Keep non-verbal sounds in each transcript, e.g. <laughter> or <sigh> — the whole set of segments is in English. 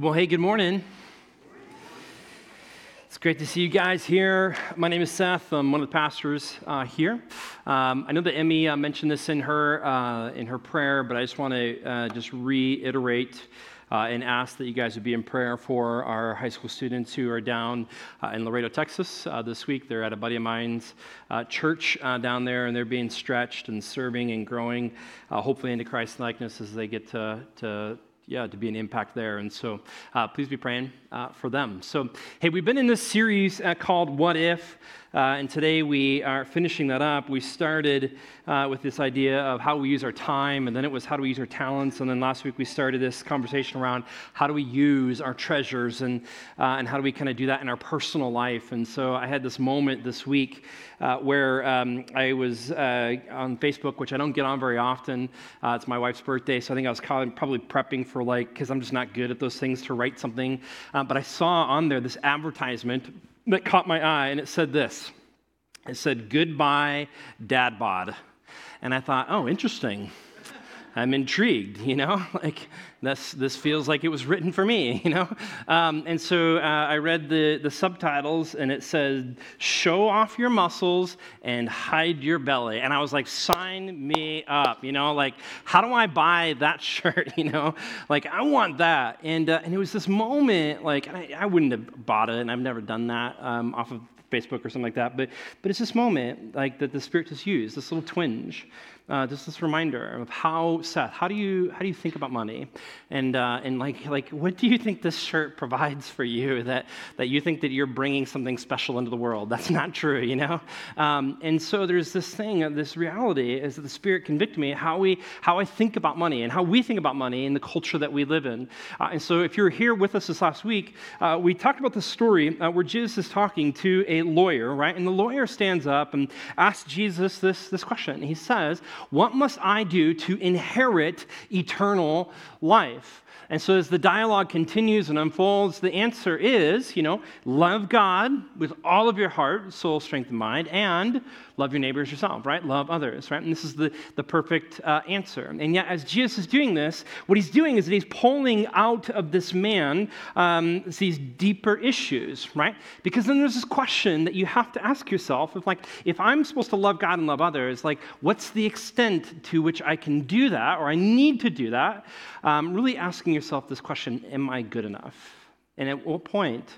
Well, hey, good morning. It's great to see you guys here. My name is Seth. I'm one of the pastors uh, here. Um, I know that Emmy uh, mentioned this in her uh, in her prayer, but I just want to uh, just reiterate. Uh, and ask that you guys would be in prayer for our high school students who are down uh, in Laredo, Texas this week. They're at a buddy of mine's church down there, and they're being stretched and serving and growing, hopefully into Christ likeness as they get to, to yeah, to be an impact there. And so uh, please be praying uh, for them. So, hey, we've been in this series uh, called What If? Uh, and today we are finishing that up. We started uh, with this idea of how we use our time, and then it was how do we use our talents. And then last week we started this conversation around how do we use our treasures and, uh, and how do we kind of do that in our personal life. And so I had this moment this week uh, where um, I was uh, on Facebook, which I don't get on very often. Uh, it's my wife's birthday, so I think I was probably prepping for like, because I'm just not good at those things to write something. but I saw on there this advertisement that caught my eye, and it said this it said, Goodbye, Dad Bod. And I thought, oh, interesting. I'm intrigued, you know, <laughs> like this, this feels like it was written for me, <laughs> you know. Um, and so uh, I read the, the subtitles and it said, show off your muscles and hide your belly. And I was like, sign me up, you know, like, how do I buy that <laughs> shirt, you know? Like, I want that. And, uh, and it was this moment, like, I, I, wouldn't have bought it and I've never done that um, off of Facebook or something like that. But, but it's this moment like that the Spirit just used, this little twinge uh, just this reminder of how Seth, how do you how do you think about money, and uh, and like like what do you think this shirt provides for you that that you think that you're bringing something special into the world? That's not true, you know. Um, and so there's this thing, of this reality, is that the Spirit convict me how we how I think about money and how we think about money in the culture that we live in. Uh, and so if you're here with us this last week, uh, we talked about the story uh, where Jesus is talking to a lawyer, right? And the lawyer stands up and asks Jesus this this question. He says, what must I do to inherit eternal life? And so, as the dialogue continues and unfolds, the answer is, you know, love God with all of your heart, soul, strength, and mind, and love your neighbors yourself, right? Love others, right? And this is the, the perfect uh, answer. And yet, as Jesus is doing this, what he's doing is that he's pulling out of this man um, these deeper issues, right? Because then there's this question that you have to ask yourself: if, like, if I'm supposed to love God and love others, like, what's the extent to which I can do that, or I need to do that? Um, really asking yourself this question: Am I good enough? And at what point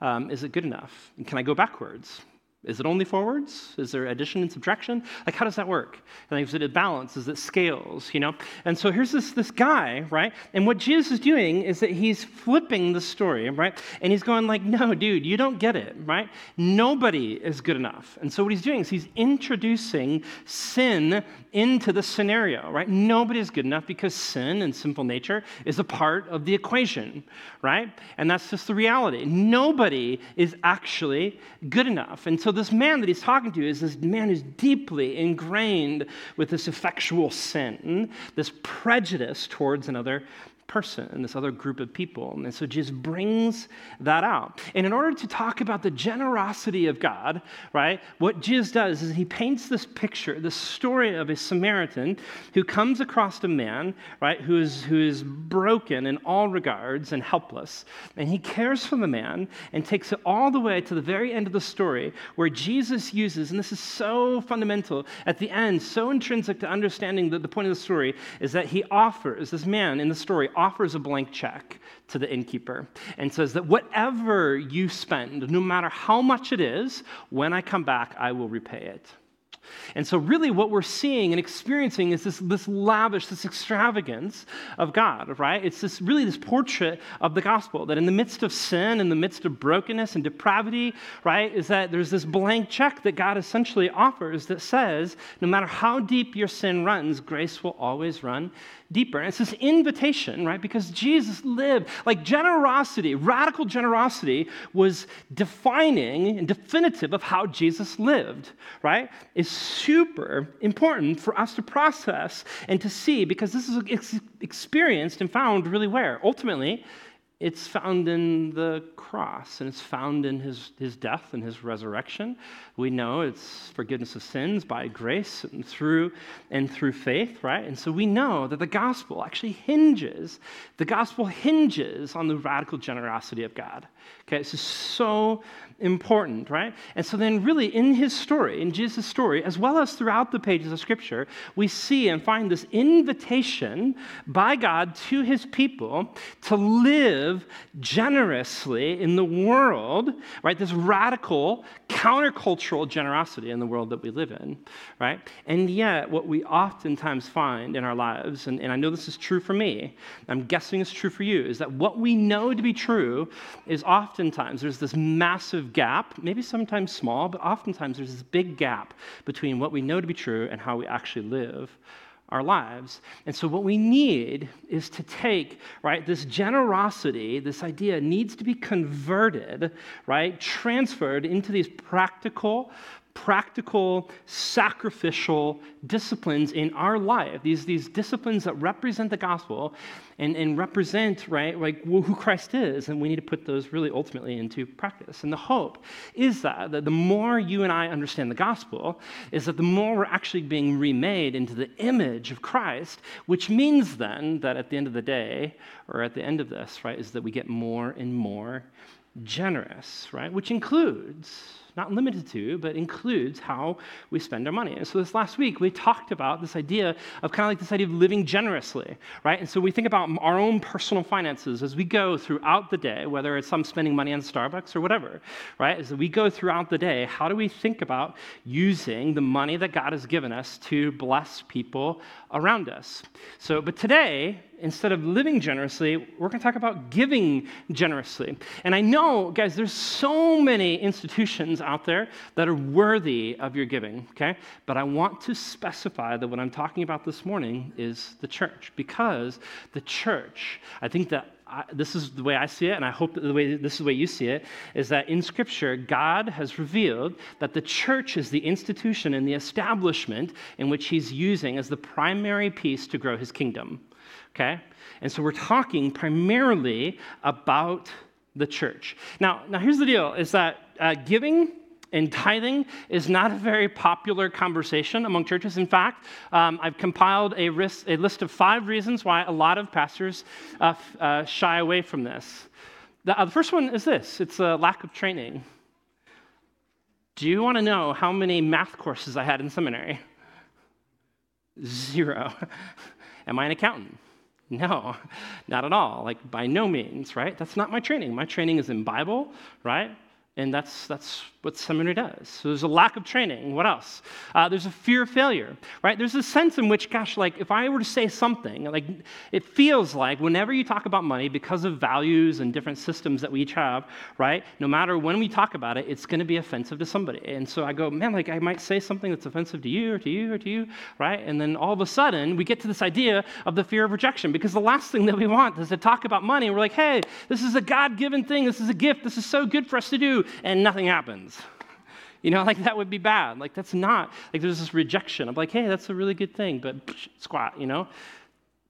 um, is it good enough? And can I go backwards? Is it only forwards? Is there addition and subtraction? Like, how does that work? And is it a balance? Is it scales? You know? And so here's this, this guy, right? And what Jesus is doing is that he's flipping the story, right? And he's going like, no, dude, you don't get it, right? Nobody is good enough. And so what he's doing is he's introducing sin into the scenario, right? Nobody is good enough because sin and sinful nature is a part of the equation, right? And that's just the reality. Nobody is actually good enough. And so so, this man that he's talking to is this man who's deeply ingrained with this effectual sin, this prejudice towards another person and this other group of people. And so Jesus brings that out. And in order to talk about the generosity of God, right, what Jesus does is he paints this picture, this story of a Samaritan who comes across a man, right, who is, who is broken in all regards and helpless. And he cares for the man and takes it all the way to the very end of the story where Jesus uses, and this is so fundamental at the end, so intrinsic to understanding the, the point of the story, is that he offers, this man in the story offers a blank check to the innkeeper and says that whatever you spend, no matter how much it is, when I come back, I will repay it. And so, really, what we're seeing and experiencing is this, this lavish, this extravagance of God, right? It's this really this portrait of the gospel that in the midst of sin, in the midst of brokenness and depravity, right, is that there's this blank check that God essentially offers that says, no matter how deep your sin runs, grace will always run deeper. And it's this invitation, right? Because Jesus lived, like generosity, radical generosity was defining and definitive of how Jesus lived, right? Is super important for us to process and to see because this is experienced and found really where? Ultimately, it's found in the cross and it's found in his, his death and his resurrection. We know it's forgiveness of sins by grace and through and through faith, right? And so we know that the gospel actually hinges, the gospel hinges on the radical generosity of God. Okay, this is so important, right? And so then, really, in his story, in Jesus' story, as well as throughout the pages of Scripture, we see and find this invitation by God to his people to live generously in the world, right? This radical, countercultural generosity in the world that we live in, right? And yet, what we oftentimes find in our lives, and, and I know this is true for me, I'm guessing it's true for you, is that what we know to be true is oftentimes there's this massive gap, maybe sometimes small, but oftentimes there's this big gap between what we know to be true and how we actually live our lives. And so what we need is to take, right, this generosity, this idea needs to be converted, right, transferred into these practical practical, sacrificial disciplines in our life, these, these disciplines that represent the gospel and, and represent, right, like who Christ is. And we need to put those really ultimately into practice. And the hope is that, that the more you and I understand the gospel, is that the more we're actually being remade into the image of Christ, which means then that at the end of the day, or at the end of this, right, is that we get more and more generous, right, which includes not limited to, but includes how we spend our money. And so this last week, we talked about this idea of kind of like this idea of living generously, right? And so we think about our own personal finances as we go throughout the day, whether it's some spending money on Starbucks or whatever, right? As we go throughout the day, how do we think about using the money that God has given us to bless people around us? So, but today, instead of living generously, we're going to talk about giving generously. And I know, guys, there's so many institutions out there that are worthy of your giving, okay? But I want to specify that what I'm talking about this morning is the church, because the church, I think that I, this is the way I see it, and I hope that the way this is the way you see it, is that in Scripture, God has revealed that the church is the institution and the establishment in which He's using as the primary piece to grow His kingdom okay? And so we're talking primarily about the church. Now, now here's the deal is that uh, giving and tithing is not a very popular conversation among churches. In fact, um, I've compiled a, risk, a, list of five reasons why a lot of pastors uh, uh, shy away from this. The, uh, the, first one is this it's a lack of training. Do you want to know how many math courses I had in seminary? Zero. <laughs> Am I an accountant? <laughs> No, not at all. Like, by no means, right? That's not my training. My training is in Bible, right? And that's, that's what seminary does. So there's a lack of training. What else? Uh, there's a fear of failure, right? There's a sense in which, gosh, like if I were to say something, like it feels like whenever you talk about money, because of values and different systems that we each have, right? No matter when we talk about it, it's going to be offensive to somebody. And so I go, man, like I might say something that's offensive to you or to you or to you, right? And then all of a sudden we get to this idea of the fear of rejection because the last thing that we want is to talk about money. We're like, hey, this is a God given thing. This is a gift. This is so good for us to do. And nothing happens. You know, <laughs> like that would be bad. Like that's not, like there's this rejection I'm like, hey, that's a really good thing, but psh, squat, you know?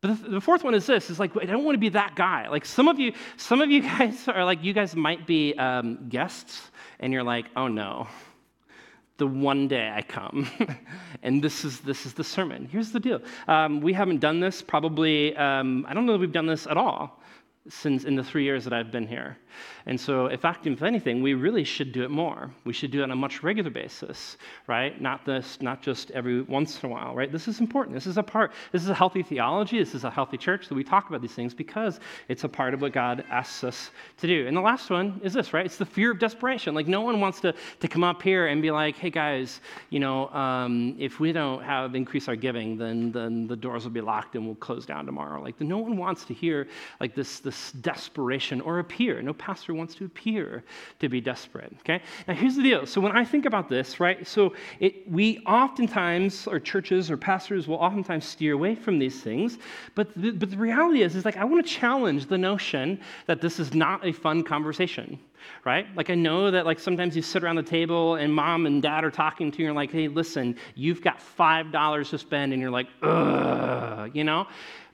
But the, fourth one is this: is like I don't want to be that guy. Like some of you, some of you <laughs> guys are like you guys might be um, guests, and you're like, oh no, the one day I come, <laughs> and this is this is the sermon. Here's the deal: um, we haven't done this probably. Um, I don't know that we've done this at all since in the three years that I've been here. And so, in fact, if anything, we really should do it more. We should do it on a much regular basis, right? Not this, not just every once in a while, right? This is important. This is a part. This is a healthy theology. This is a healthy church that we talk about these things because it's a part of what God asks us to do. And the last one is this, right? It's the fear of desperation. Like no one wants to to come up here and be like, "Hey guys, you know, um, if we don't have increase our giving, then then the doors will be locked and we'll close down tomorrow." Like no one wants to hear like this this desperation or appear. No pastor wants to appear to be desperate. Okay? Now here's the deal. So when I think about this, right, so it, we oftentimes, or churches or pastors will oftentimes steer away from these things. But the, but the reality is, is like I want to challenge the notion that this is not a fun conversation right? Like I know that like sometimes you sit around the table and mom and dad are talking to you and you're like, hey, listen, you've got five dollars to spend, and you're like, ugh, you know?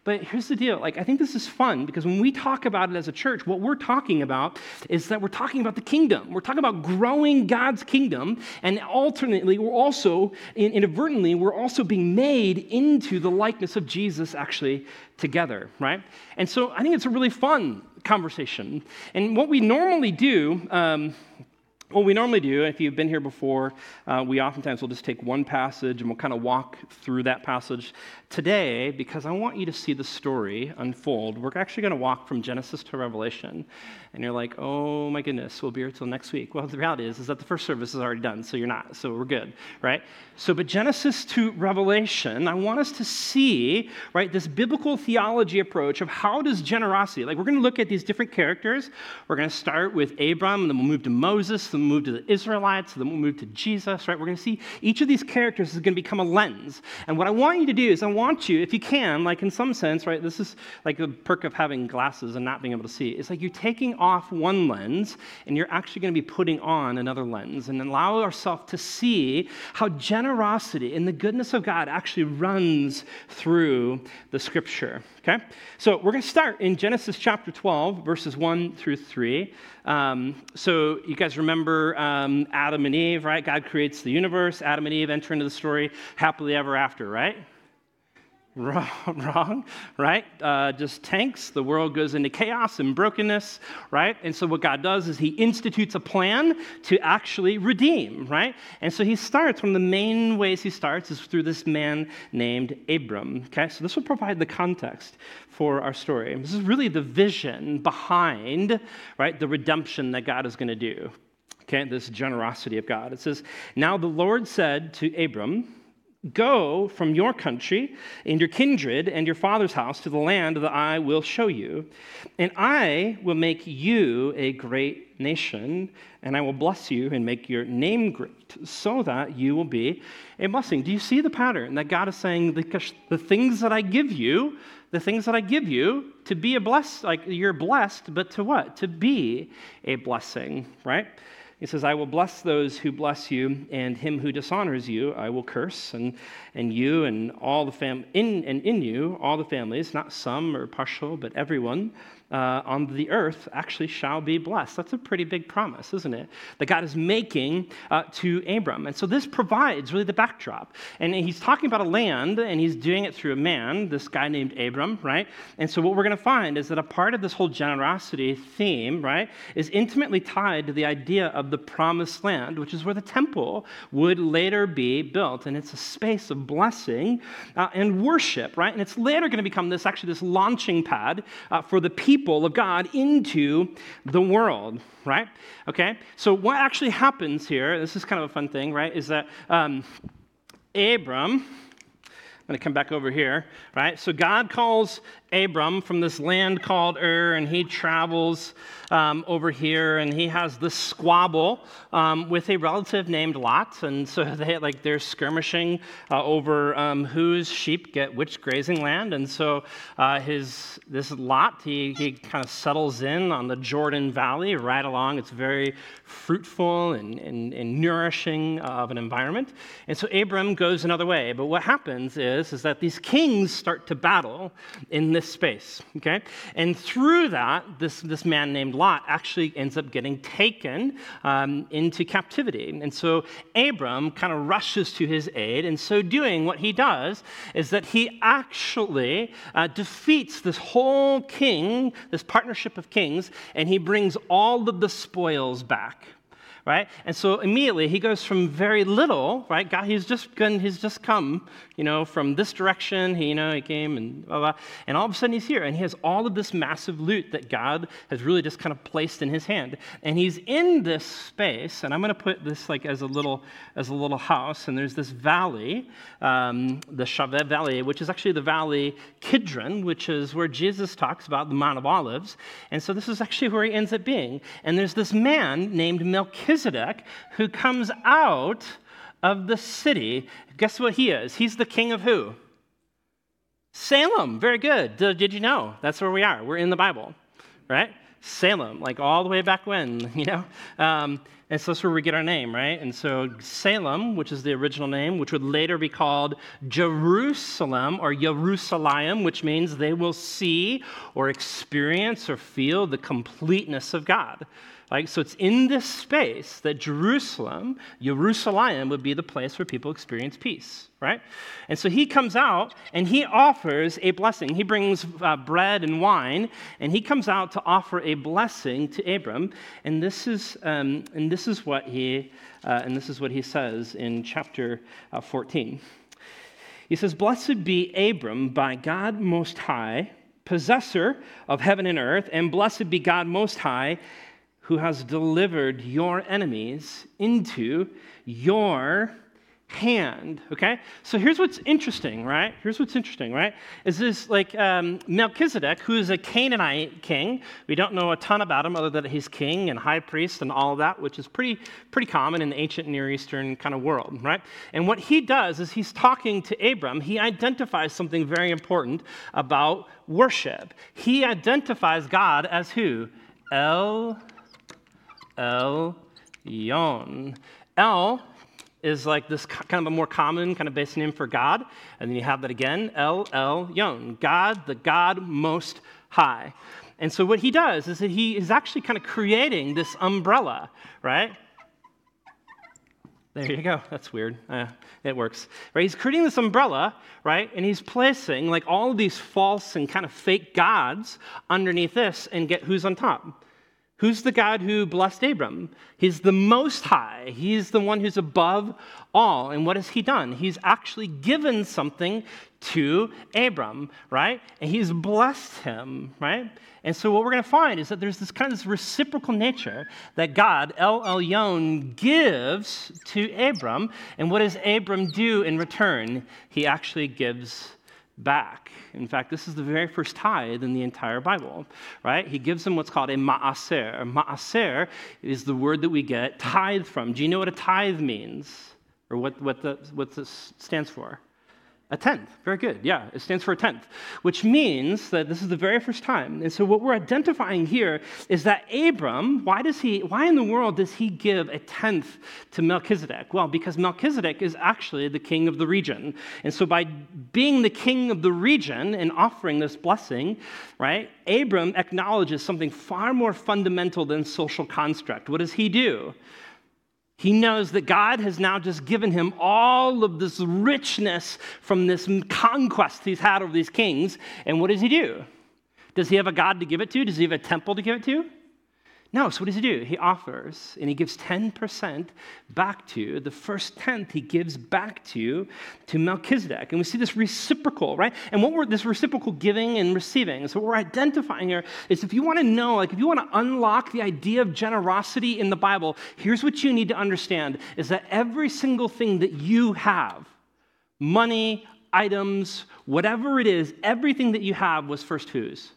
But here's the deal. Like, I think this is fun because when we talk about it as a church, what we're talking about is that we're talking about the kingdom. We're talking about growing God's kingdom. And alternately, we're also, inadvertently, we're also being made into the likeness of Jesus actually together, right? And so I think it's a really fun conversation. And what we normally do, um, what we normally do, if you've been here before, uh, we oftentimes will just take one passage and we'll kind of walk through that passage. Today, because I want you to see the story unfold, we're actually going to walk from Genesis to Revelation. And you're like, oh my goodness, we'll be here till next week. Well, the reality is, is that the first service is already done, so you're not, so we're good, right? So, but Genesis to Revelation, I want us to see, right, this biblical theology approach of how does generosity, like we're going to look at these different characters. We're going to start with Abram, and then we'll move to Moses, then we'll move to the Israelites, then we'll move to Jesus, right? We're going to see each of these characters is going to become a lens. And what I want you to do is I want you, if you can, like in some sense, right, this is like the perk of having glasses and not being able to see. It's like you're taking off one lens and you're actually going to be putting on another lens and allow ourselves to see how generosity and the goodness of God actually runs through the scripture. Okay? So we're going to start in Genesis chapter 12, verses 1 through 3. Um, so you guys remember um, Adam and Eve, right? God creates the universe. Adam and Eve enter into the story happily ever after, right? <laughs> wrong, right? Uh, just tanks. The world goes into chaos and brokenness, right? And so what God does is He institutes a plan to actually redeem, right? And so He starts. One of the main ways He starts is through this man named Abram. Okay, so this will provide the context for our story. This is really the vision behind, right, the redemption that God is going to do. Okay, this generosity of God. It says, "Now the Lord said to Abram." Go from your country and your kindred and your father's house to the land that I will show you, and I will make you a great nation, and I will bless you and make your name great, so that you will be a blessing. Do you see the pattern that God is saying, the, the things that I give you, the things that I give you to be a blessed, like you're blessed, but to what? To be a blessing, right? He says, I will bless those who bless you, and him who dishonors you I will curse, and, and you and all the fam in and in you, all the families, not some or partial, but everyone uh, on the earth actually shall be blessed. That's a pretty big promise, isn't it? That God is making uh, to Abram. And so this provides really the backdrop. And he's talking about a land, and he's doing it through a man, this guy named Abram, right? And so what we're going to find is that a part of this whole generosity theme, right, is intimately tied to the idea of the promised land, which is where the temple would later be built. And it's a space of blessing uh, and worship, right? And it's later going to become this actually this launching pad uh, for the people people of God into the world, right? Okay, so what actually happens here, this is kind of a fun thing, right, is that um, Abram, I'm going to come back over here, right? So God calls Abram from this land called Ur, and he travels um, over here, and he has this squabble um, with a relative named Lot, and so <laughs> they like they're skirmishing uh, over um, whose sheep get which grazing land, and so uh, his this Lot he he kind of settles in on the Jordan Valley right along. It's very fruitful and, and, and nourishing of an environment, and so Abram goes another way. But what happens is is that these kings start to battle in this space, okay? And through that, this, this man named Lot actually ends up getting taken um, into captivity. And so Abram kind of rushes to his aid. And so doing, what he does is that he actually uh, defeats this whole king, this partnership of kings, and he brings all of the spoils back right? And so immediately he goes from very little, right? God, he's just gone, he's just come, you know, from this direction. He, you know, he came and blah, blah, and all of a sudden he's here, and he has all of this massive loot that God has really just kind of placed in his hand, and he's in this space. And I'm going to put this like as a little as a little house, and there's this valley, um, the Shaveh Valley, which is actually the valley Kidron, which is where Jesus talks about the Mount of Olives, and so this is actually where he ends up being. And there's this man named Melchizedek Melchizedek, who comes out of the city. Guess what he is? He's the king of who? Salem. Very good. Did you know? That's where we are. We're in the Bible, right? Salem, like all the way back when, <laughs> you know? Um, and so that's where we get our name, right? And so Salem, which is the original name, which would later be called Jerusalem or Jerusalem, which means they will see or experience or feel the completeness of God. Like, so it's in this space that Jerusalem, Jerusalem, would be the place where people experience peace, right? And so he comes out and he offers a blessing. He brings uh, bread and wine, and he comes out to offer a blessing to Abram. And this is, um, and this is what he, uh, and this is what he says in chapter uh, 14. He says, "Blessed be Abram by God Most High." Possessor of heaven and earth, and blessed be God Most High, who has delivered your enemies into your hand okay? So here's what's interesting right? Here's what's interesting right? Is this like um, melchizedek who is a canaanite king. We don't know a ton about him other than he's king and high priest and all of that which is pretty pretty common in the ancient near eastern kind of world right? And what he does is he's talking to abram. He identifies something very important about worship. He identifies god as who? El El Yon. El is like this kind of a more common kind of base name for God. And then you have that again, El Elyon, God, the God most high. And so what he does is that he is actually kind of creating this umbrella, right? There you go. That's weird. Uh, it works. Right? He's creating this umbrella, right? And he's placing like all of these false and kind of fake gods underneath this, and get who's on top? Who's the God who blessed Abram? He's the Most High. He's the one who's above all. And what has he done? He's actually given something to Abram, right? And he's blessed him, right? And so what we're going to find is that there's this kind of this reciprocal nature that God, El Elyon, gives to Abram. And what does Abram do in return? He actually gives back. In fact, this is the very first tithe in the entire Bible, right? He gives them what's called a ma'aser. Ma'aser is the word that we get tithe from. Do you know what a tithe means? Or what, what, the, what this stands for? A tenth. Very good. Yeah, it stands for a tenth, which means that this is the very first time. And so what we're identifying here is that Abram, why does he, why in the world does he give a tenth to Melchizedek? Well, because Melchizedek is actually the king of the region. And so by being the king of the region and offering this blessing, right, Abram acknowledges something far more fundamental than social construct. What does he do? He knows that God has now just given him all of this richness from this conquest he's had over these kings. And what does he do? Does he have a God to give it to? Does he have a temple to give it to? No, so what does he do? He offers and he gives 10% back to, the first tenth he gives back to, to Melchizedek. And we see this reciprocal, right? And what we're, this reciprocal giving and receiving. So what we're identifying here is if you want to know, like if you want to unlock the idea of generosity in the Bible, here's what you need to understand is that every single thing that you have, money, items, whatever it is, everything that you have was first whose?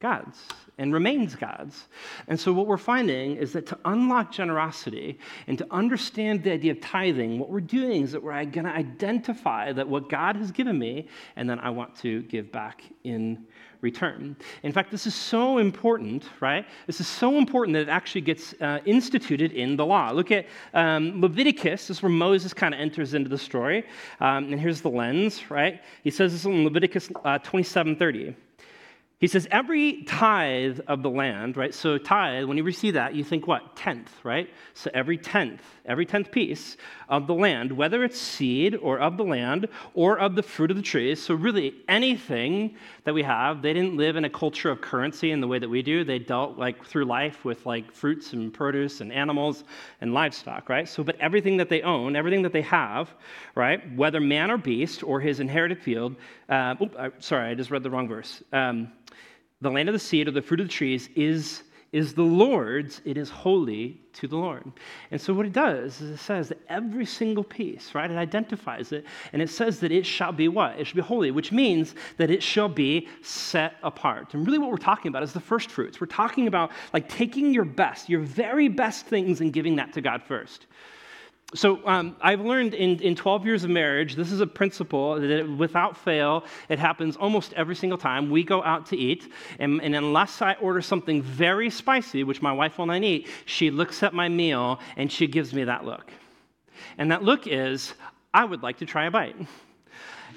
God's and remains God's. And so, what we're finding is that to unlock generosity and to understand the idea of tithing, what we're doing is that we're going to identify that what God has given me, and then I want to give back in return. In fact, this is so important, right? This is so important that it actually gets uh, instituted in the law. Look at um, Leviticus. This is where Moses kind of enters into the story. Um, and here's the lens, right? He says this in Leviticus uh, 27 30. He says, every tithe of the land, right? So, tithe, when you receive that, you think what? Tenth, right? So, every tenth, every tenth piece of the land, whether it's seed or of the land or of the fruit of the trees. So, really, anything that we have, they didn't live in a culture of currency in the way that we do. They dealt like through life with like fruits and produce and animals and livestock, right? So, but everything that they own, everything that they have, right? Whether man or beast or his inherited field, uh, sorry, I just read the wrong verse. Um, the land of the seed or the fruit of the trees is, is the Lord's, it is holy to the Lord. And so what it does is it says that every single piece, right, it identifies it, and it says that it shall be what? It shall be holy, which means that it shall be set apart. And really what we're talking about is the first fruits. We're talking about like taking your best, your very best things and giving that to God first. So um, I've learned in, in 12 years of marriage, this is a principle that without fail, it happens almost every single time we go out to eat. And, and unless I order something very spicy, which my wife will not eat, she looks at my meal and she gives me that look. And that look is, I would like to try a bite.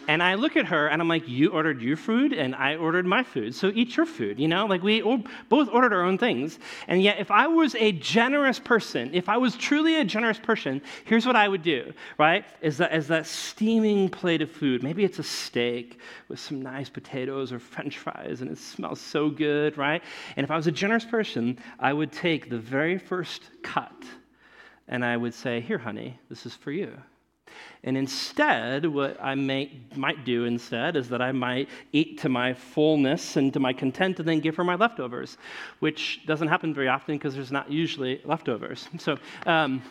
And I look at her and I'm like, You ordered your food and I ordered my food. So eat your food, you know? Like we both ordered our own things. And yet, if I was a generous person, if I was truly a generous person, here's what I would do, right? Is that, is that steaming plate of food, maybe it's a steak with some nice potatoes or french fries and it smells so good, right? And if I was a generous person, I would take the very first cut and I would say, Here, honey, this is for you. And instead, what I may, might do instead is that I might eat to my fullness and to my content and then give her my leftovers, which doesn't happen very often because there's not usually leftovers. <laughs> So, um,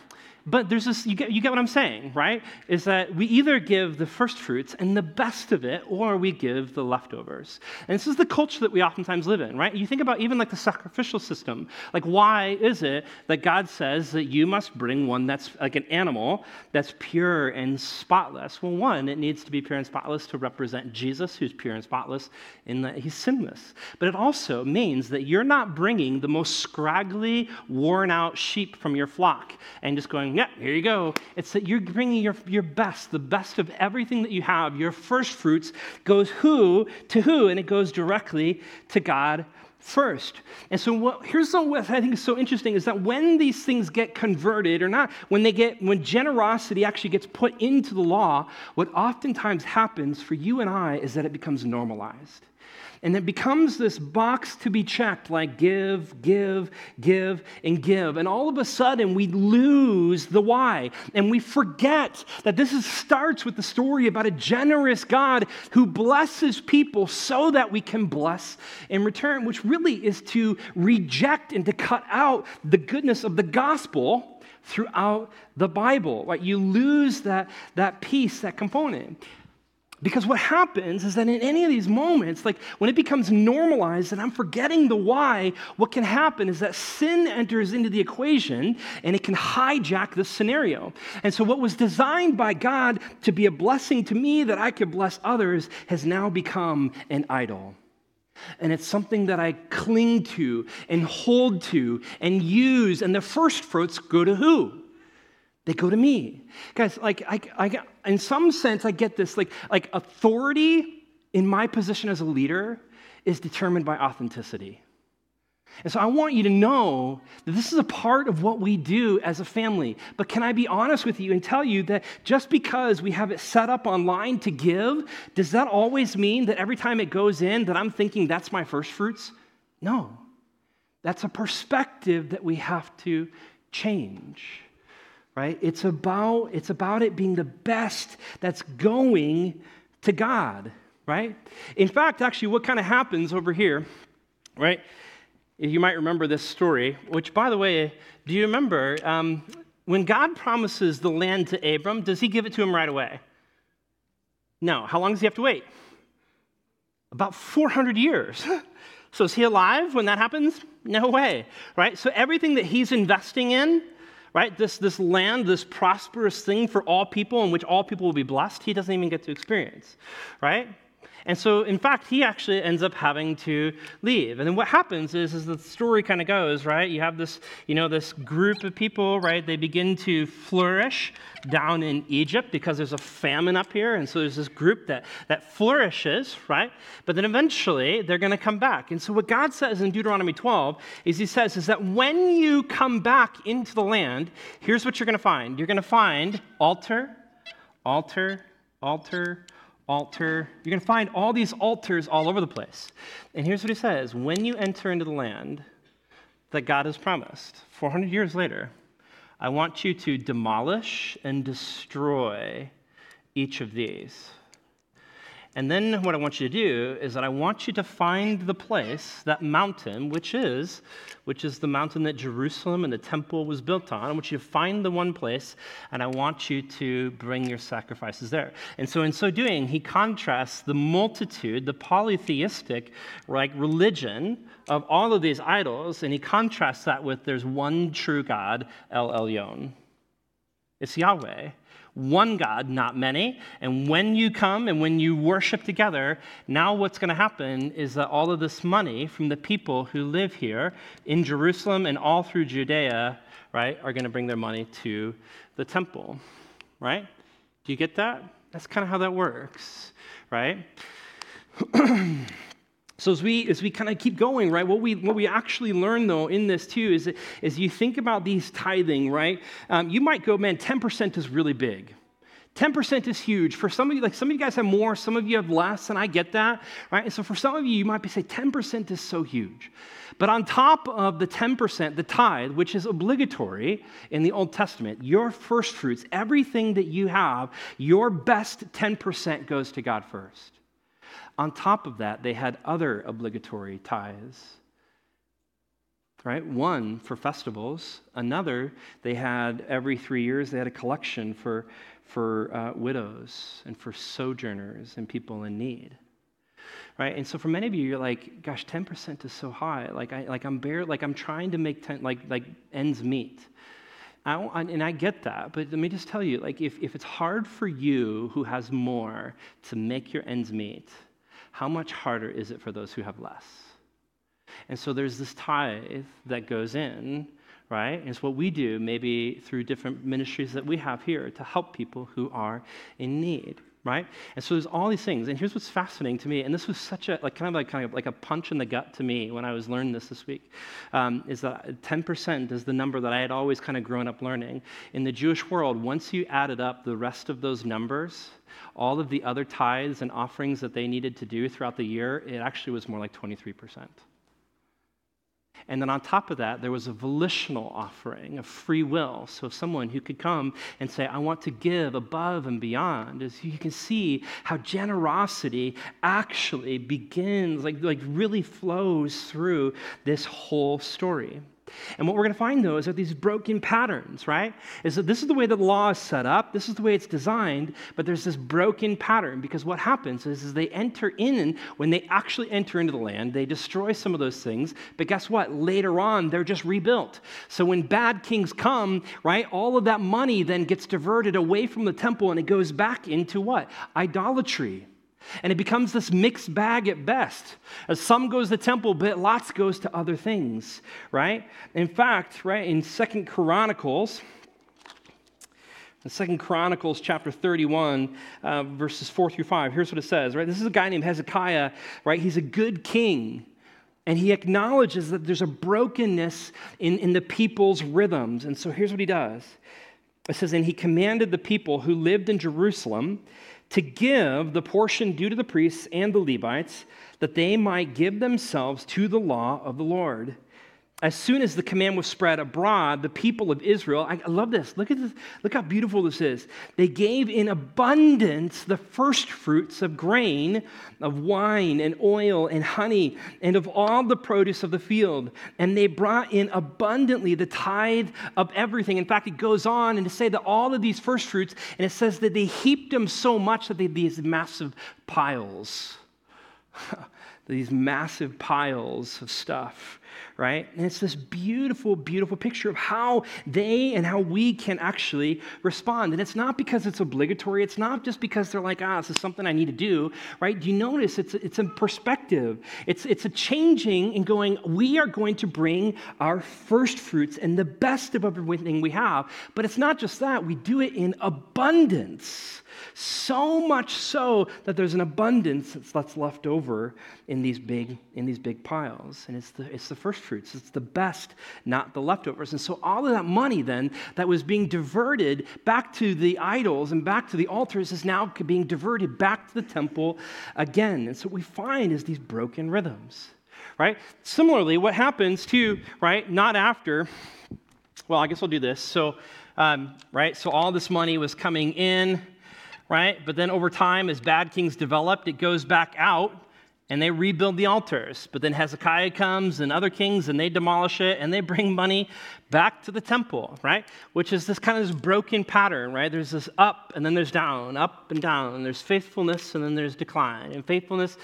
but there's this, you get, you get what I'm saying, right? Is that we either give the first fruits and the best of it, or we give the leftovers. And this is the culture that we oftentimes live in, right? You think about even like the sacrificial system. Like, why is it that God says that you must bring one that's like an animal that's pure and spotless? Well, one, it needs to be pure and spotless to represent Jesus, who's pure and spotless in that he's sinless. But it also means that you're not bringing the most scraggly, worn out sheep from your flock and just going, yeah, here you go. It's that you're bringing your, your best, the best of everything that you have. Your first fruits goes who to who, and it goes directly to God first. And so what, here's what I think is so interesting is that when these things get converted or not, when they get when generosity actually gets put into the law, what oftentimes happens for you and I is that it becomes normalized. And it becomes this box to be checked like give, give, give, and give. And all of a sudden, we lose the why. And we forget that this is, starts with the story about a generous God who blesses people so that we can bless in return, which really is to reject and to cut out the goodness of the gospel throughout the Bible. Right? You lose that, that piece, that component. Because what happens is that in any of these moments, like when it becomes normalized and I'm forgetting the why, what can happen is that sin enters into the equation and it can hijack the scenario. And so, what was designed by God to be a blessing to me that I could bless others has now become an idol. And it's something that I cling to and hold to and use. And the first fruits go to who? They go to me. Guys, like, I, I, in some sense, I get this. Like, like, authority in my position as a leader is determined by authenticity. And so I want you to know that this is a part of what we do as a family. But can I be honest with you and tell you that just because we have it set up online to give, does that always mean that every time it goes in that I'm thinking that's my first fruits? No. That's a perspective that we have to change right? It's about, it's about it being the best that's going to God, right? In fact, actually, what kind of happens over here, right? You might remember this story, which, by the way, do you remember um, when God promises the land to Abram, does he give it to him right away? No. How long does he have to wait? About 400 years. <laughs> so is he alive when that happens? No way, right? So everything that he's investing in, right? This, this land, this prosperous thing for all people in which all people will be blessed, he doesn't even get to experience, right? And so, in fact, he actually ends up having to leave. And then what happens is, as the story kind of goes, right? You have this, you know, this group of people, right? They begin to flourish down in Egypt because there's a famine up here. And so there's this group that, that flourishes, right? But then eventually they're going to come back. And so what God says in Deuteronomy 12 is he says, is that when you come back into the land, here's what you're going to find. You're going to find altar, altar, altar, altar. You're going to find all these altars all over the place. And here's what he says When you enter into the land that God has promised, 400 years later, I want you to demolish and destroy each of these. And then what I want you to do is that I want you to find the place, that mountain, which is, which is the mountain that Jerusalem and the temple was built on. I want you to find the one place, and I want you to bring your sacrifices there. And so in so doing, he contrasts the multitude, the polytheistic like religion of all of these idols, and he contrasts that with there's one true God, El Elyon. It's Yahweh. One God, not many. And when you come and when you worship together, now what's going to happen is that all of this money from the people who live here in Jerusalem and all through Judea, right, are going to bring their money to the temple, right? Do you get that? That's kind of how that works, right? <clears throat> So as we as we kind of keep going, right, what we what we actually learn though in this too is is you think about these tithing, right? Um, you might go, man, ten percent is really big. 10% is huge. For some of you, like some of you guys have more, some of you have less, and I get that, right? And so for some of you, you might be saying 10% is so huge. But on top of the 10%, the tithe, which is obligatory in the Old Testament, your first fruits, everything that you have, your best 10% goes to God first. On top of that, they had other obligatory tithes. Right? One for festivals, another, they had every three years, they had a collection for, for uh, widows and for sojourners and people in need right and so for many of you you're like gosh 10% is so high like i like i'm bare like i'm trying to make 10 like like ends meet I, and i get that but let me just tell you like if, if it's hard for you who has more to make your ends meet how much harder is it for those who have less? And so there's this tithe that goes in, right? And it's what we do, maybe through different ministries that we have here to help people who are in need, right? And so there's all these things. And here's what's fascinating to me, and this was such a like kind of like kind of like a punch in the gut to me when I was learning this this week, um, is that 10% is the number that I had always kind of grown up learning. In the Jewish world, once you added up the rest of those numbers, all of the other tithes and offerings that they needed to do throughout the year, it actually was more like 23%. And then on top of that, there was a volitional offering of free will. So someone who could come and say, I want to give above and beyond. As you can see how generosity actually begins, like, like really flows through this whole story. And what we're going to find, though, is that these broken patterns, right? Is that this is the way that the law is set up, this is the way it's designed, but there's this broken pattern because what happens is, is they enter in, when they actually enter into the land, they destroy some of those things, but guess what? Later on, they're just rebuilt. So when bad kings come, right, all of that money then gets diverted away from the temple and it goes back into what? Idolatry. And it becomes this mixed bag at best. As some goes to temple, but lots goes to other things, right? In fact, right, in Second Chronicles, in Second Chronicles chapter 31, uh, verses 4 through 5, here's what it says, right? This is a guy named Hezekiah, right? He's a good king. And he acknowledges that there's a brokenness in, in the people's rhythms. And so here's what he does. It says, And he commanded the people who lived in Jerusalem to give the portion due to the priests and the Levites, that they might give themselves to the law of the Lord. As soon as the command was spread abroad, the people of Israel, I love this. Look at this. Look how beautiful this is. They gave in abundance the first fruits of grain, of wine and oil and honey, and of all the produce of the field. And they brought in abundantly the tithe of everything. In fact, it goes on and to say that all of these first fruits, and it says that they heaped them so much that they had these massive piles. <laughs> these massive piles of stuff right? And it's this beautiful, beautiful picture of how they and how we can actually respond. And it's not because it's obligatory, it's not just because they're like, ah, this is something I need to do, right? Do you notice it's, it's a perspective? It's, it's a changing and going, we are going to bring our first fruits and the best of everything we have. But it's not just that, we do it in abundance. So much so that there's an abundance that's left over in these big, in these big piles. And it's the, it's the first fruits, it's the best, not the leftovers. And so all of that money then that was being diverted back to the idols and back to the altars is now being diverted back to the temple again. And so what we find is these broken rhythms, right? Similarly, what happens to, right, not after, well, I guess I'll do this. So, um, right, so all this money was coming in right? But then over time, as bad kings developed, it goes back out and they rebuild the altars. But then Hezekiah comes and other kings and they demolish it and they bring money back to the temple, right? Which is this kind of this broken pattern, right? There's this up and then there's down, up and down, and there's faithfulness and then there's decline, and faithfulness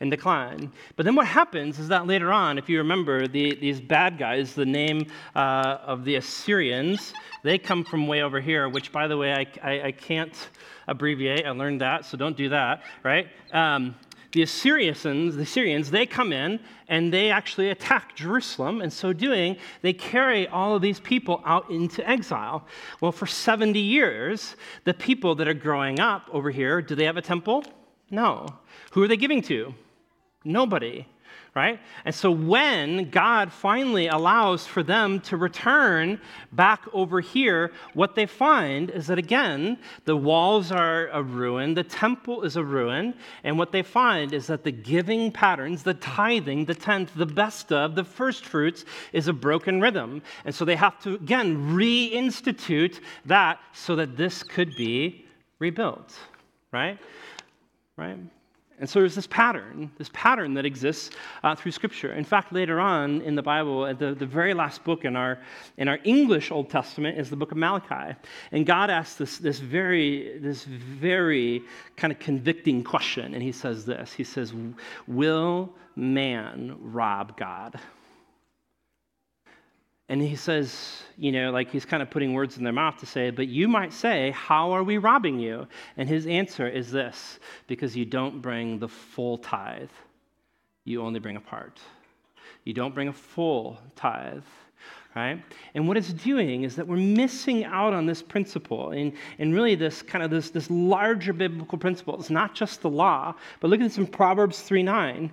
and decline. But then what happens is that later on, if you remember, the, these bad guys, the name uh, of the Assyrians, they come from way over here, which, by the way, I, I, I can't abbreviate. I learned that, so don't do that, right? Um, the Assyrians, the Assyrians, they come in and they actually attack Jerusalem. And so doing, they carry all of these people out into exile. Well, for 70 years, the people that are growing up over here, do they have a temple? No. Who are they giving to? Nobody right? And so when God finally allows for them to return back over here, what they find is that again, the walls are a ruin, the temple is a ruin, and what they find is that the giving patterns, the tithing, the tenth, the best of, the first fruits is a broken rhythm. And so they have to again reinstitute that so that this could be rebuilt, right? Right? And so there's this pattern, this pattern that exists uh, through Scripture. In fact, later on in the Bible, the, the very last book in our, in our English Old Testament is the book of Malachi. And God asks this, this, very, this very kind of convicting question. And he says this He says, Will man rob God? And he says, you know, like he's kind of putting words in their mouth to say, but you might say, How are we robbing you? And his answer is this because you don't bring the full tithe, you only bring a part. You don't bring a full tithe. Right? And what it's doing is that we're missing out on this principle and, and really this kind of this, this larger biblical principle. It's not just the law, but look at this in Proverbs 3 9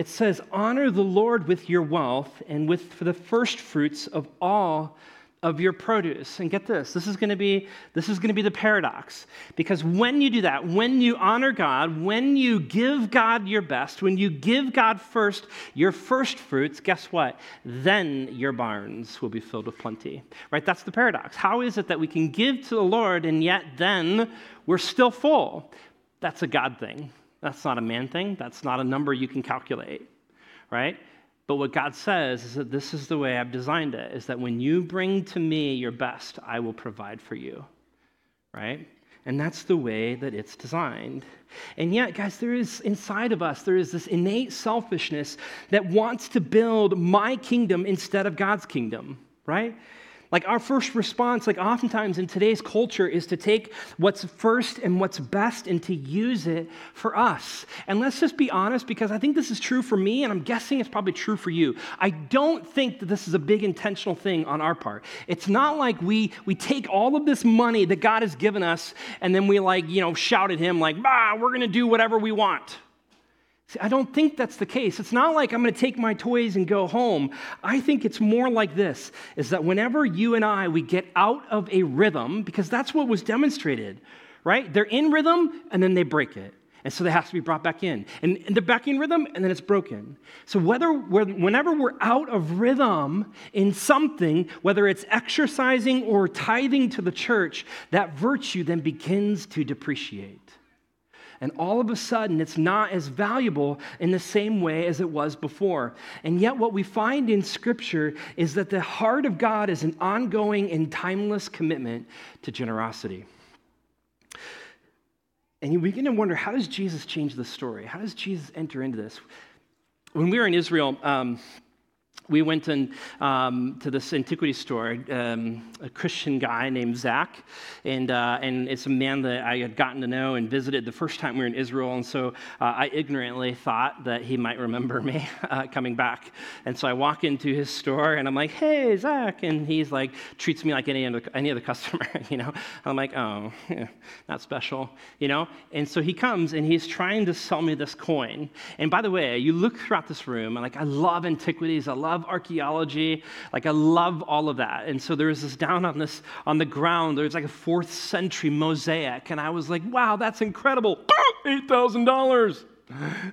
it says, Honor the Lord with your wealth and with for the first fruits of all of your produce. And get this, this is going to be this is going to be the paradox. Because when you do that, when you honor God, when you give God your best, when you give God first your first fruits, guess what? Then your barns will be filled with plenty. Right? That's the paradox. How is it that we can give to the Lord and yet then we're still full? That's a God thing. That's not a man thing. That's not a number you can calculate, right? But what God says is that this is the way I've designed it is that when you bring to me your best, I will provide for you, right? And that's the way that it's designed. And yet, guys, there is inside of us, there is this innate selfishness that wants to build my kingdom instead of God's kingdom, right? Like our first response, like oftentimes in today's culture, is to take what's first and what's best and to use it for us. And let's just be honest, because I think this is true for me, and I'm guessing it's probably true for you. I don't think that this is a big intentional thing on our part. It's not like we we take all of this money that God has given us and then we like, you know, shout at him like, bah, we're gonna do whatever we want. See, I don't think that's the case. It's not like I'm going to take my toys and go home. I think it's more like this is that whenever you and I we get out of a rhythm because that's what was demonstrated, right? They're in rhythm and then they break it. And so they have to be brought back in. And, they're back in rhythm and then it's broken. So whether we're, whenever we're out of rhythm in something, whether it's exercising or tithing to the church, that virtue then begins to depreciate and all of a sudden it's not as valuable in the same way as it was before. And yet, what we find in Scripture is that the heart of God is an ongoing and timeless commitment to generosity. And we begin to wonder how does Jesus change the story? How does Jesus enter into this? When we were in Israel, um, we went in, um, to this antiquity store, um, a Christian guy named Zach, and, uh, and it's a man that I had gotten to know and visited the first time we were in Israel, and so uh, I ignorantly thought that he might remember me <laughs> uh, coming back. And so I walk into his store, and I'm like, hey, Zach, and he's like, treats me like any other, any other <laughs> customer, you know? I'm like, oh, yeah, not special, you know? And so he comes, and he's trying to sell me this coin. And by the way, you look throughout this room, and like, I love antiquities, I love love archaeology. Like I love all of that. And so there was this down on this on the ground. There's like a fourth century mosaic, and I was like, wow, that's incredible. Eight thousand dollars.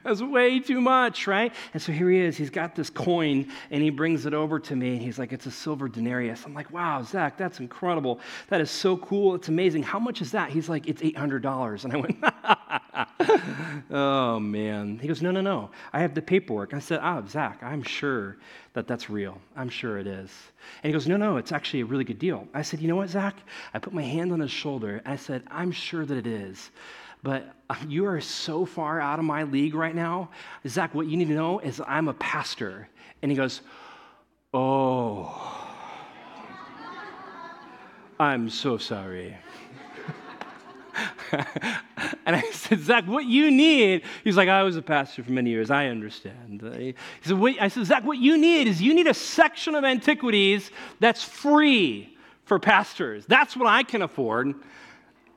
That's way too much, right? And so here he is. He's got this coin and he brings it over to me. And he's like, It's a silver denarius. I'm like, Wow, Zach, that's incredible. That is so cool. It's amazing. How much is that? He's like, It's $800. And I went, <laughs> <laughs> oh, man. He goes, No, no, no. I have the paperwork. I said, Ah, Zach, I'm sure that that's real. I'm sure it is. And he goes, No, no, it's actually a really good deal. I said, You know what, Zach? I put my hand on his shoulder and I said, I'm sure that it is. But uh, you are so far out of my league right now. Zach, what you need to know is I'm a pastor. And he goes, Oh, I'm so sorry. <laughs> and I said, Zach, what you need, he's like, I was a pastor for many years. I understand. Uh, he said, I said, Zach, what you need is you need a section of antiquities that's free for pastors. That's what I can afford.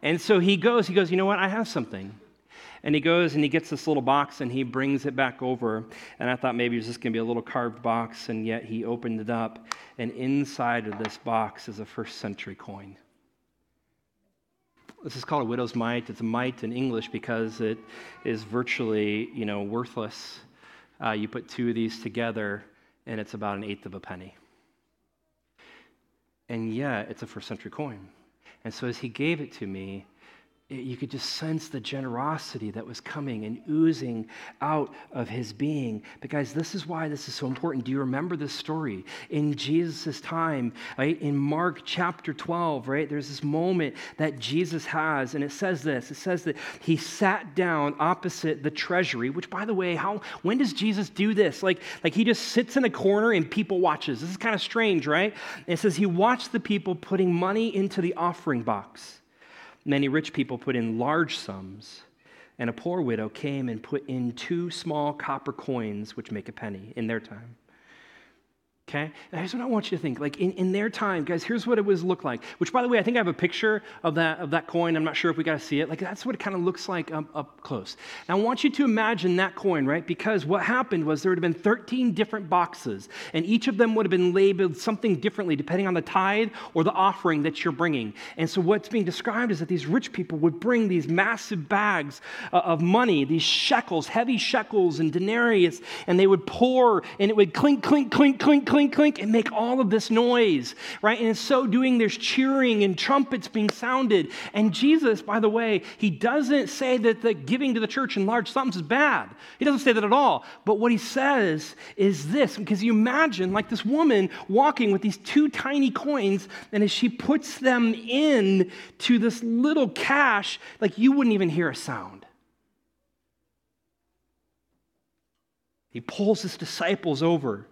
And so he goes, he goes, you know what? I have something. And he goes and he gets this little box and he brings it back over. And I thought maybe it was just going to be a little carved box. And yet he opened it up. And inside of this box is a first century coin. This is called a widow's mite. It's a mite in English because it is virtually, you know, worthless. Uh, you put two of these together, and it's about an eighth of a penny. And yet, it's a first century coin. And so, as he gave it to me, you could just sense the generosity that was coming and oozing out of his being. But, guys, this is why this is so important. Do you remember this story? In Jesus' time, right, in Mark chapter 12, right, there's this moment that Jesus has, and it says this it says that he sat down opposite the treasury, which, by the way, how, when does Jesus do this? Like, like he just sits in a corner and people watches. This is kind of strange, right? And it says he watched the people putting money into the offering box. Many rich people put in large sums, and a poor widow came and put in two small copper coins, which make a penny in their time. Okay? Here's what I want you to think. Like in, in their time, guys, here's what it was look like. Which, by the way, I think I have a picture of that of that coin. I'm not sure if we got to see it. Like that's what it kind of looks like um, up close. Now I want you to imagine that coin, right? Because what happened was there would have been 13 different boxes, and each of them would have been labeled something differently depending on the tithe or the offering that you're bringing. And so what's being described is that these rich people would bring these massive bags uh, of money, these shekels, heavy shekels and denarius, and they would pour, and it would clink, clink, clink, clink, clink clink, clink, and make all of this noise, right? And in so doing, there's cheering and trumpets being sounded. And Jesus, by the way, he doesn't say that the giving to the church in large sums is bad. He doesn't say that at all. But what he says is this because you imagine like this woman walking with these two tiny coins, and as she puts them in to this little cash, like you wouldn't even hear a sound. He pulls his disciples over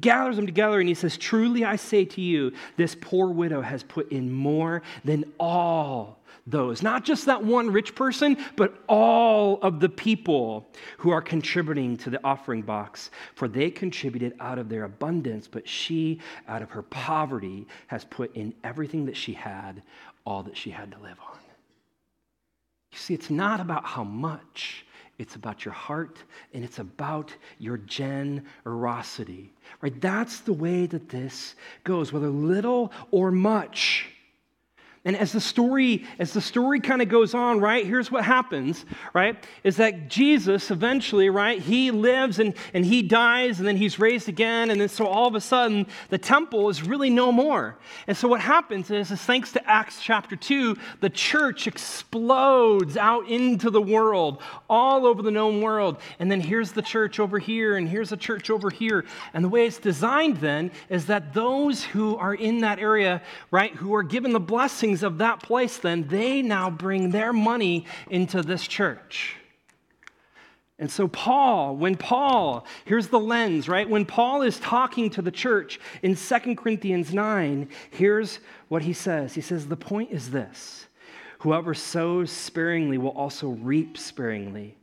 gathers them together and he says, Truly I say to you, this poor widow has put in more than all those. Not just that one rich person, but all of the people who are contributing to the offering box. For they contributed out of their abundance, but she, out of her poverty, has put in everything that she had, all that she had to live on. You see, it's not about how much it's about your heart and it's about your generosity. Right? That's the way that this goes, whether little or much. And as the story, as the story kind of goes on, right, here's what happens, right? Is that Jesus eventually, right, he lives and, and he dies and then he's raised again. And then so all of a sudden the temple is really no more. And so what happens is, is thanks to Acts chapter 2, the church explodes out into the world, all over the known world. And then here's the church over here, and here's a church over here. And the way it's designed then is that those who are in that area, right, who are given the blessings of that place, then they now bring their money into this church. And so, Paul, when Paul, here's the lens, right? When Paul is talking to the church in 2 Corinthians 9, here's what he says. He says, The point is this whoever sows sparingly will also reap sparingly,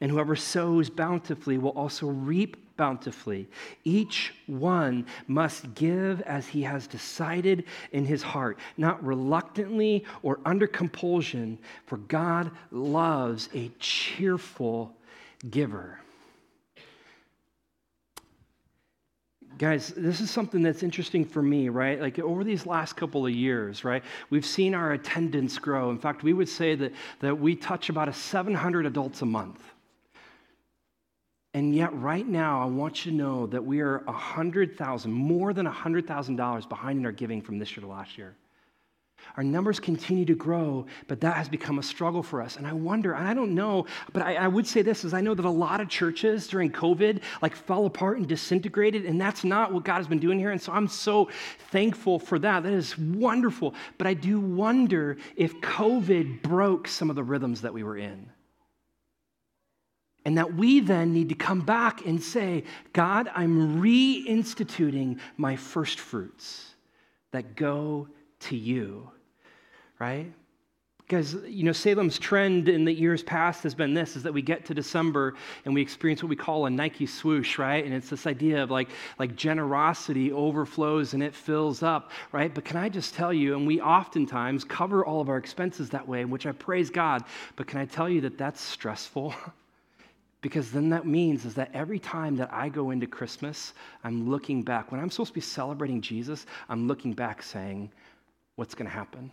and whoever sows bountifully will also reap bountifully. Each one must give as he has decided in his heart, not reluctantly or under compulsion, for God loves a cheerful giver. Guys, this is something that's interesting for me, right? Like over these last couple of years, right? We've seen our attendance grow. In fact, we would say that, that we touch about a 700 adults a month. And yet, right now, I want you to know that we are 100,000, more than $100,000 behind in our giving from this year to last year. Our numbers continue to grow, but that has become a struggle for us. And I wonder, and I don't know, but I, I, would say this is I know that a lot of churches during COVID like fell apart and disintegrated, and that's not what God has been doing here. And so I'm so thankful for that. That is wonderful. But I do wonder if COVID broke some of the rhythms that we were in. And that we then need to come back and say, God, I'm reinstituting my first fruits that go to you right? Because, you know, Salem's trend in the years past has been this, is that we get to December and we experience what we call a Nike swoosh, right? And it's this idea of like, like generosity overflows and it fills up, right? But can I just tell you, and we oftentimes cover all of our expenses that way, which I praise God, but can I tell you that that's stressful? <laughs> because then that means is that every time that I go into Christmas, I'm looking back. When I'm supposed to be celebrating Jesus, I'm looking back saying, what's going to happen?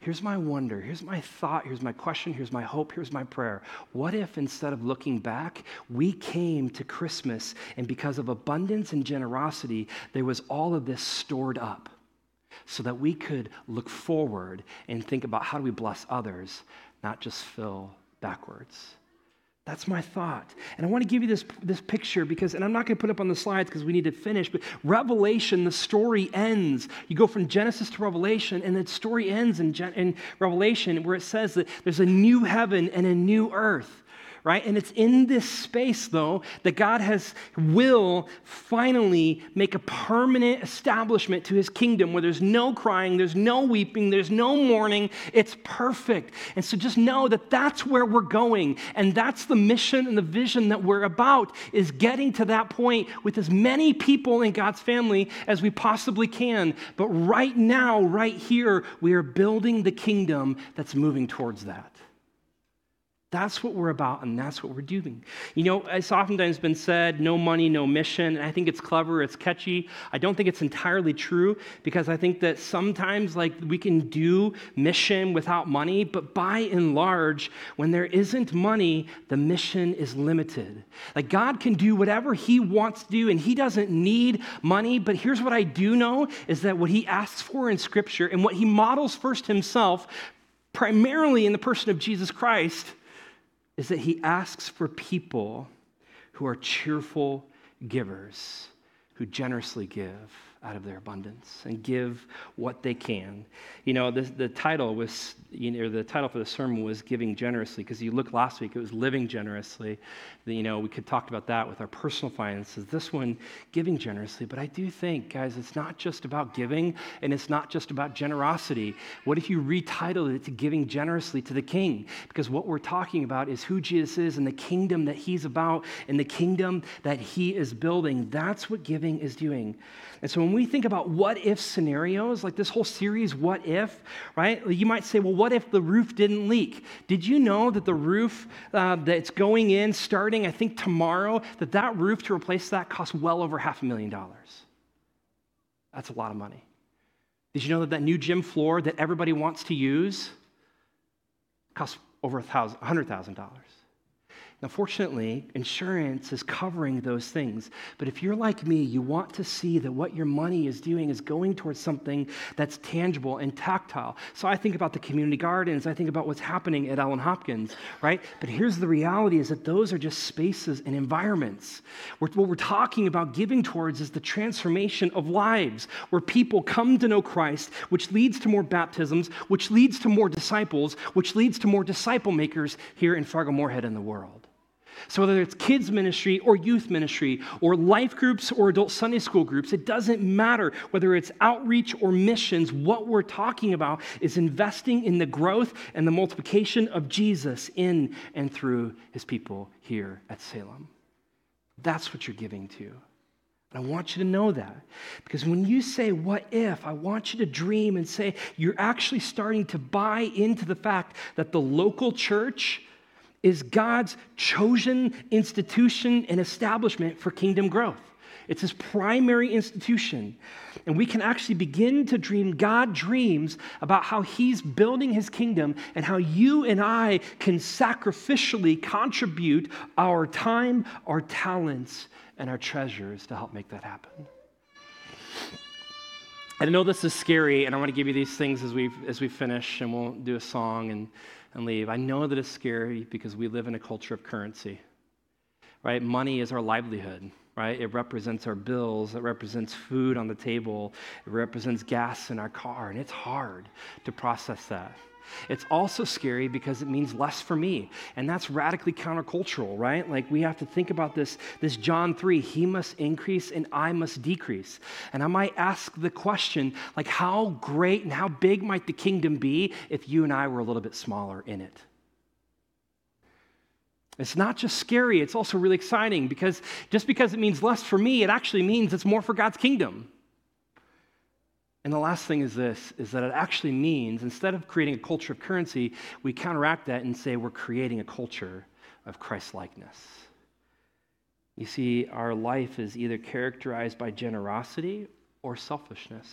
Here's my wonder, here's my thought, here's my question, here's my hope, here's my prayer. What if instead of looking back, we came to Christmas and because of abundance and generosity, there was all of this stored up so that we could look forward and think about how do we bless others, not just fill backwards? That's my thought. And I want to give you this, this picture because, and I'm not going to put up on the slides because we need to finish, but Revelation, the story ends. You go from Genesis to Revelation, and the story ends in, in Revelation where it says that there's a new heaven and a new earth right? And it's in this space, though, that God has will finally make a permanent establishment to his kingdom where there's no crying, there's no weeping, there's no mourning. It's perfect. And so just know that that's where we're going. And that's the mission and the vision that we're about is getting to that point with as many people in God's family as we possibly can. But right now, right here, we are building the kingdom that's moving towards that. That's what we're about, and that's what we're doing. You know, it's oftentimes been said, no money, no mission. And I think it's clever, it's catchy. I don't think it's entirely true because I think that sometimes, like, we can do mission without money, but by and large, when there isn't money, the mission is limited. Like, God can do whatever He wants to do, and He doesn't need money. But here's what I do know is that what He asks for in Scripture and what He models first Himself, primarily in the person of Jesus Christ, is that he asks for people who are cheerful givers, who generously give out of their abundance and give what they can. You know, the, the title was, you know, the title for the sermon was Giving Generously, because you look last week, it was Living Generously. You know, we could talk about that with our personal finances. This one, Giving Generously. But I do think, guys, it's not just about giving and it's not just about generosity. What if you retitled it to Giving Generously to the King? Because what we're talking about is who Jesus is and the kingdom that he's about and the kingdom that he is building. That's what giving is doing. And so when we think about what if scenarios, like this whole series, What If, right? You might say, well, what if the roof didn't leak? Did you know that the roof uh, that's going in starting, I think, tomorrow, that that roof to replace that costs well over half a million dollars? That's a lot of money. Did you know that that new gym floor that everybody wants to use costs over a $100,000? Now, fortunately, insurance is covering those things. But if you're like me, you want to see that what your money is doing is going towards something that's tangible and tactile. So I think about the community gardens, I think about what's happening at Ellen Hopkins, right? But here's the reality is that those are just spaces and environments. What we're talking about giving towards is the transformation of lives where people come to know Christ, which leads to more baptisms, which leads to more disciples, which leads to more disciple makers here in Fargo Moorhead in the world. So, whether it's kids' ministry or youth ministry or life groups or adult Sunday school groups, it doesn't matter whether it's outreach or missions. What we're talking about is investing in the growth and the multiplication of Jesus in and through his people here at Salem. That's what you're giving to. And I want you to know that. Because when you say, What if? I want you to dream and say, You're actually starting to buy into the fact that the local church is God's chosen institution and establishment for kingdom growth. It's his primary institution. And we can actually begin to dream God dreams about how he's building his kingdom and how you and I can sacrificially contribute our time, our talents, and our treasures to help make that happen. I know this is scary, and I want to give you these things as we as we finish, and we'll do a song and, and leave. I know that it's scary because we live in a culture of currency, right? Money is our livelihood, right? It represents our bills, it represents food on the table, it represents gas in our car, and it's hard to process that. It's also scary because it means less for me. And that's radically countercultural, right? Like we have to think about this, this John 3, he must increase and I must decrease. And I might ask the question, like, how great and how big might the kingdom be if you and I were a little bit smaller in it? It's not just scary, it's also really exciting because just because it means less for me, it actually means it's more for God's kingdom. And the last thing is this is that it actually means instead of creating a culture of currency, we counteract that and say we're creating a culture of Christ likeness. You see, our life is either characterized by generosity or selfishness.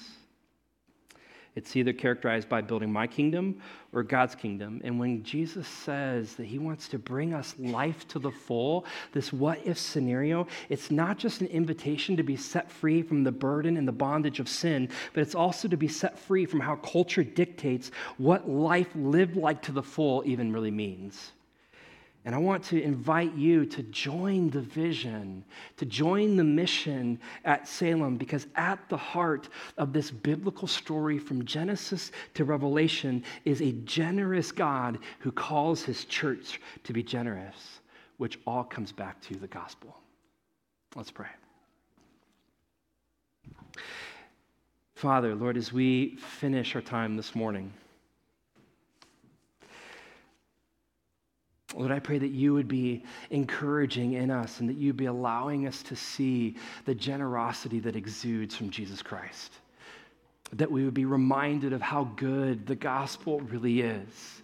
It's either characterized by building my kingdom or God's kingdom. And when Jesus says that he wants to bring us life to the full, this what if scenario, it's not just an invitation to be set free from the burden and the bondage of sin, but it's also to be set free from how culture dictates what life lived like to the full even really means. And I want to invite you to join the vision, to join the mission at Salem, because at the heart of this biblical story from Genesis to Revelation is a generous God who calls his church to be generous, which all comes back to the gospel. Let's pray. Father, Lord, as we finish our time this morning, Lord, I pray that you would be encouraging in us and that you'd be allowing us to see the generosity that exudes from Jesus Christ. That we would be reminded of how good the gospel really is.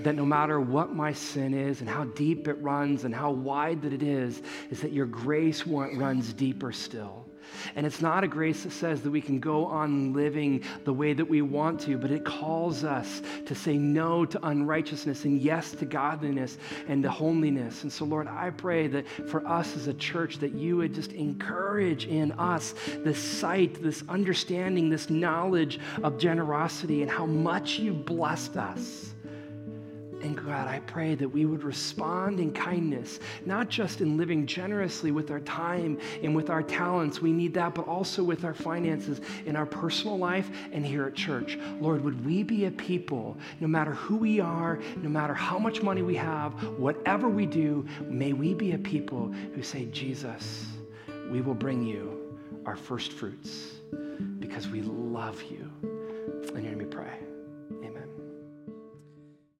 That no matter what my sin is and how deep it runs and how wide that it is, is that your grace runs deeper still. And it's not a grace that says that we can go on living the way that we want to, but it calls us to say no to unrighteousness and yes to godliness and to holiness. And so, Lord, I pray that for us as a church, that you would just encourage in us this sight, this understanding, this knowledge of generosity and how much you blessed us. And God, I pray that we would respond in kindness, not just in living generously with our time and with our talents. We need that, but also with our finances in our personal life and here at church. Lord, would we be a people, no matter who we are, no matter how much money we have, whatever we do, may we be a people who say, Jesus, we will bring you our first fruits because we love you. And hear me pray.